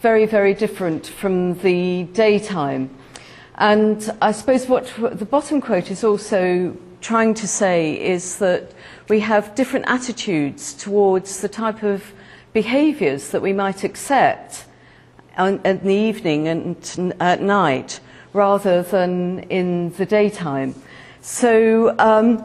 very, very different from the daytime. And I suppose what the bottom quote is also trying to say is that we have different attitudes towards the type of behaviours that we might accept in the evening and at night rather than in the daytime. So, um,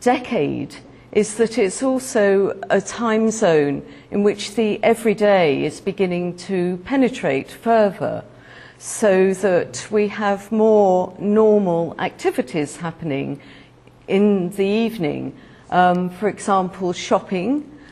decade is that it's also a time zone in which the everyday is beginning to penetrate further so that we have more normal activities happening in the evening um, for example, shopping.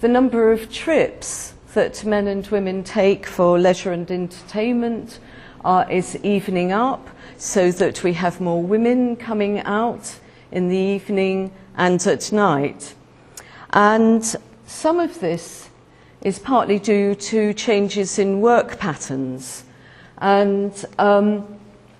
the number of trips that men and women take for leisure and entertainment are is evening up so that we have more women coming out in the evening and at night. And some of this is partly due to changes in work patterns. And um,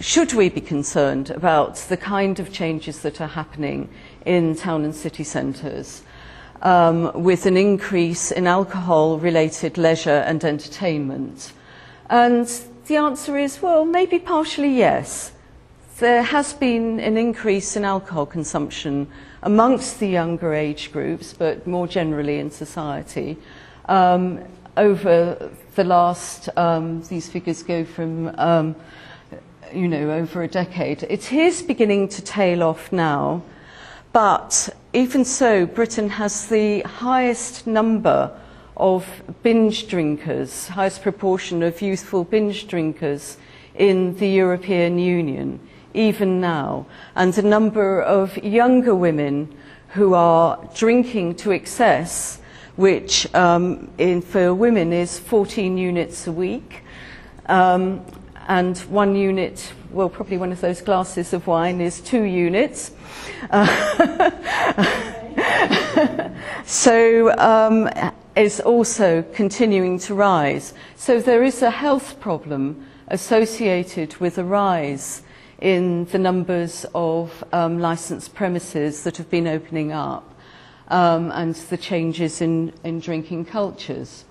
Should we be concerned about the kind of changes that are happening in town and city centres um, with an increase in alcohol-related leisure and entertainment? And the answer is, well, maybe partially yes. there has been an increase in alcohol consumption amongst the younger age groups, but more generally in society. Um, over the last, um, these figures go from, um, you know, over a decade. It is beginning to tail off now, but even so, Britain has the highest number of binge drinkers, highest proportion of youthful binge drinkers in the European Union even now, and the number of younger women who are drinking to excess, which um, in, for women is 14 units a week, um, and one unit, well, probably one of those glasses of wine is two units. Uh, so um, also continuing to rise. So there is a health problem associated with a rise in the numbers of um, licensed premises that have been opening up um, and the changes in, in drinking cultures.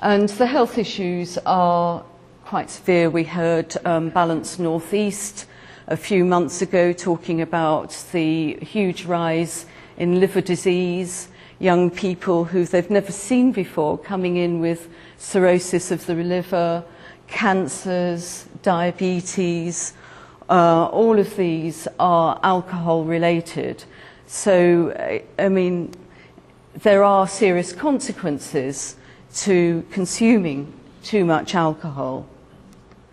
And the health issues are quite severe. We heard um, Balance Northeast a few months ago talking about the huge rise in liver disease, young people who they've never seen before coming in with cirrhosis of the liver, cancers, diabetes, Uh, all of these are alcohol related. So, uh, I mean, there are serious consequences to consuming too much alcohol.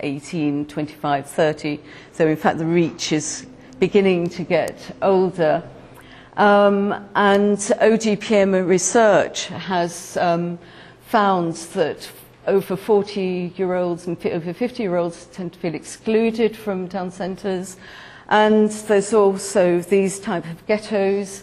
18, 25, 30. So in fact, the reach is beginning to get older. Um, and OGPM research has um, found that over 40 year olds and over 50 year olds tend to feel excluded from town centres and there's also these type of ghettos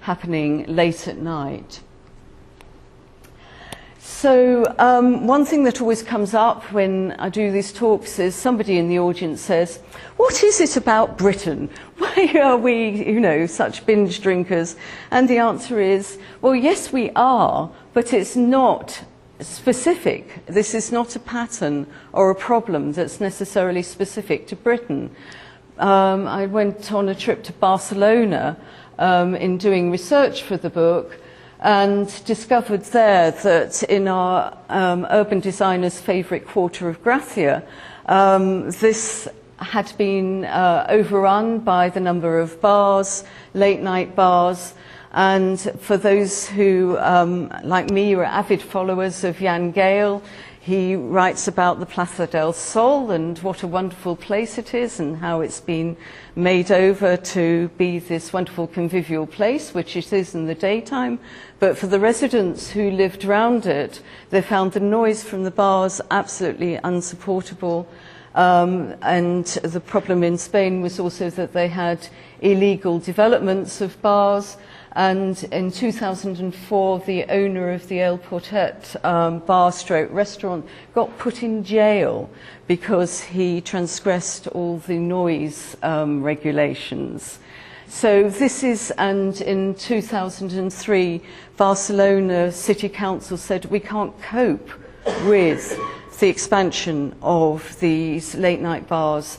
happening late at night. So um, one thing that always comes up when I do these talks is somebody in the audience says, what is it about Britain? Why are we, you know, such binge drinkers? And the answer is, well, yes, we are, but it's not specific. This is not a pattern or a problem that's necessarily specific to Britain. Um, I went on a trip to Barcelona um, in doing research for the book, and discovered there that in our um, urban designer's favourite quarter of Gracia, um, this had been uh, overrun by the number of bars, late night bars, and for those who, um, like me, were avid followers of Jan Gale, He writes about the Plaza del Sol and what a wonderful place it is and how it's been made over to be this wonderful convivial place, which it is in the daytime. But for the residents who lived around it, they found the noise from the bars absolutely unsupportable. Um, and the problem in Spain was also that they had illegal developments of bars And in 2004, the owner of the El Portet um, bar stroke restaurant got put in jail because he transgressed all the noise um, regulations. So this is, and in 2003, Barcelona City Council said we can't cope with the expansion of these late night bars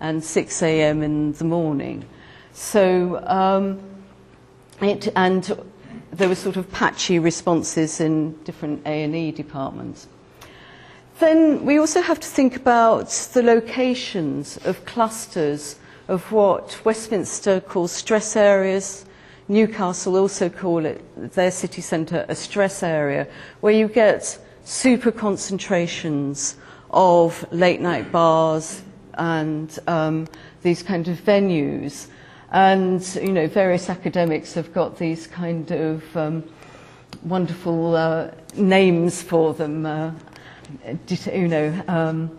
and 6am in the morning. So um, it, and there were sort of patchy responses in different A&E departments. Then we also have to think about the locations of clusters of what Westminster calls stress areas. Newcastle also call it, their city centre, a stress area, where you get super concentrations of late night bars and um, these kind of venues. And, you know, various academics have got these kind of um, wonderful uh, names for them. Uh, you know, um,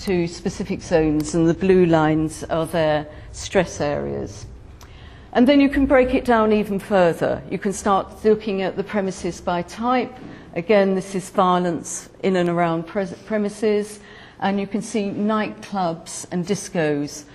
to specific zones, and the blue lines are their stress areas. And then you can break it down even further. You can start looking at the premises by type. Again, this is violence in and around premises. And you can see nightclubs and discos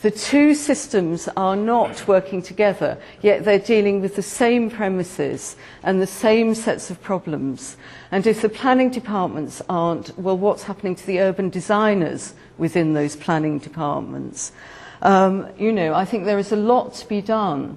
The two systems are not working together, yet they're dealing with the same premises and the same sets of problems. And if the planning departments aren't, well, what's happening to the urban designers within those planning departments? Um, you know, I think there is a lot to be done.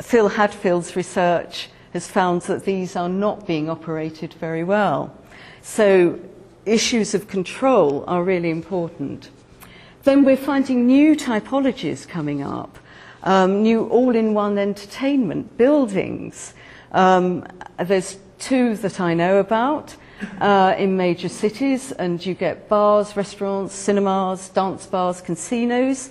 Phil Hadfield's research has found that these are not being operated very well. So issues of control are really important. Then we're finding new typologies coming up, um, new all-in-one entertainment buildings. Um, there's two that I know about uh, in major cities, and you get bars, restaurants, cinemas, dance bars, casinos.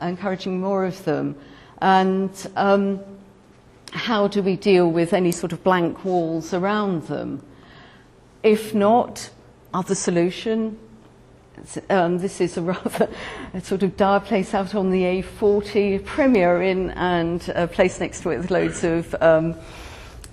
encouraging more of them? And um, how do we deal with any sort of blank walls around them? If not, other solution, um, this is a rather a sort of dire place out on the A40, Premier Inn, and a place next to it with loads of um,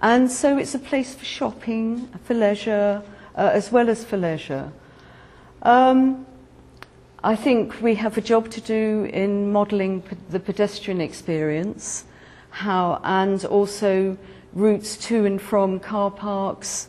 And so it's a place for shopping, for leisure, uh, as well as for leisure. Um, I think we have a job to do in modelling the pedestrian experience, how and also routes to and from car parks,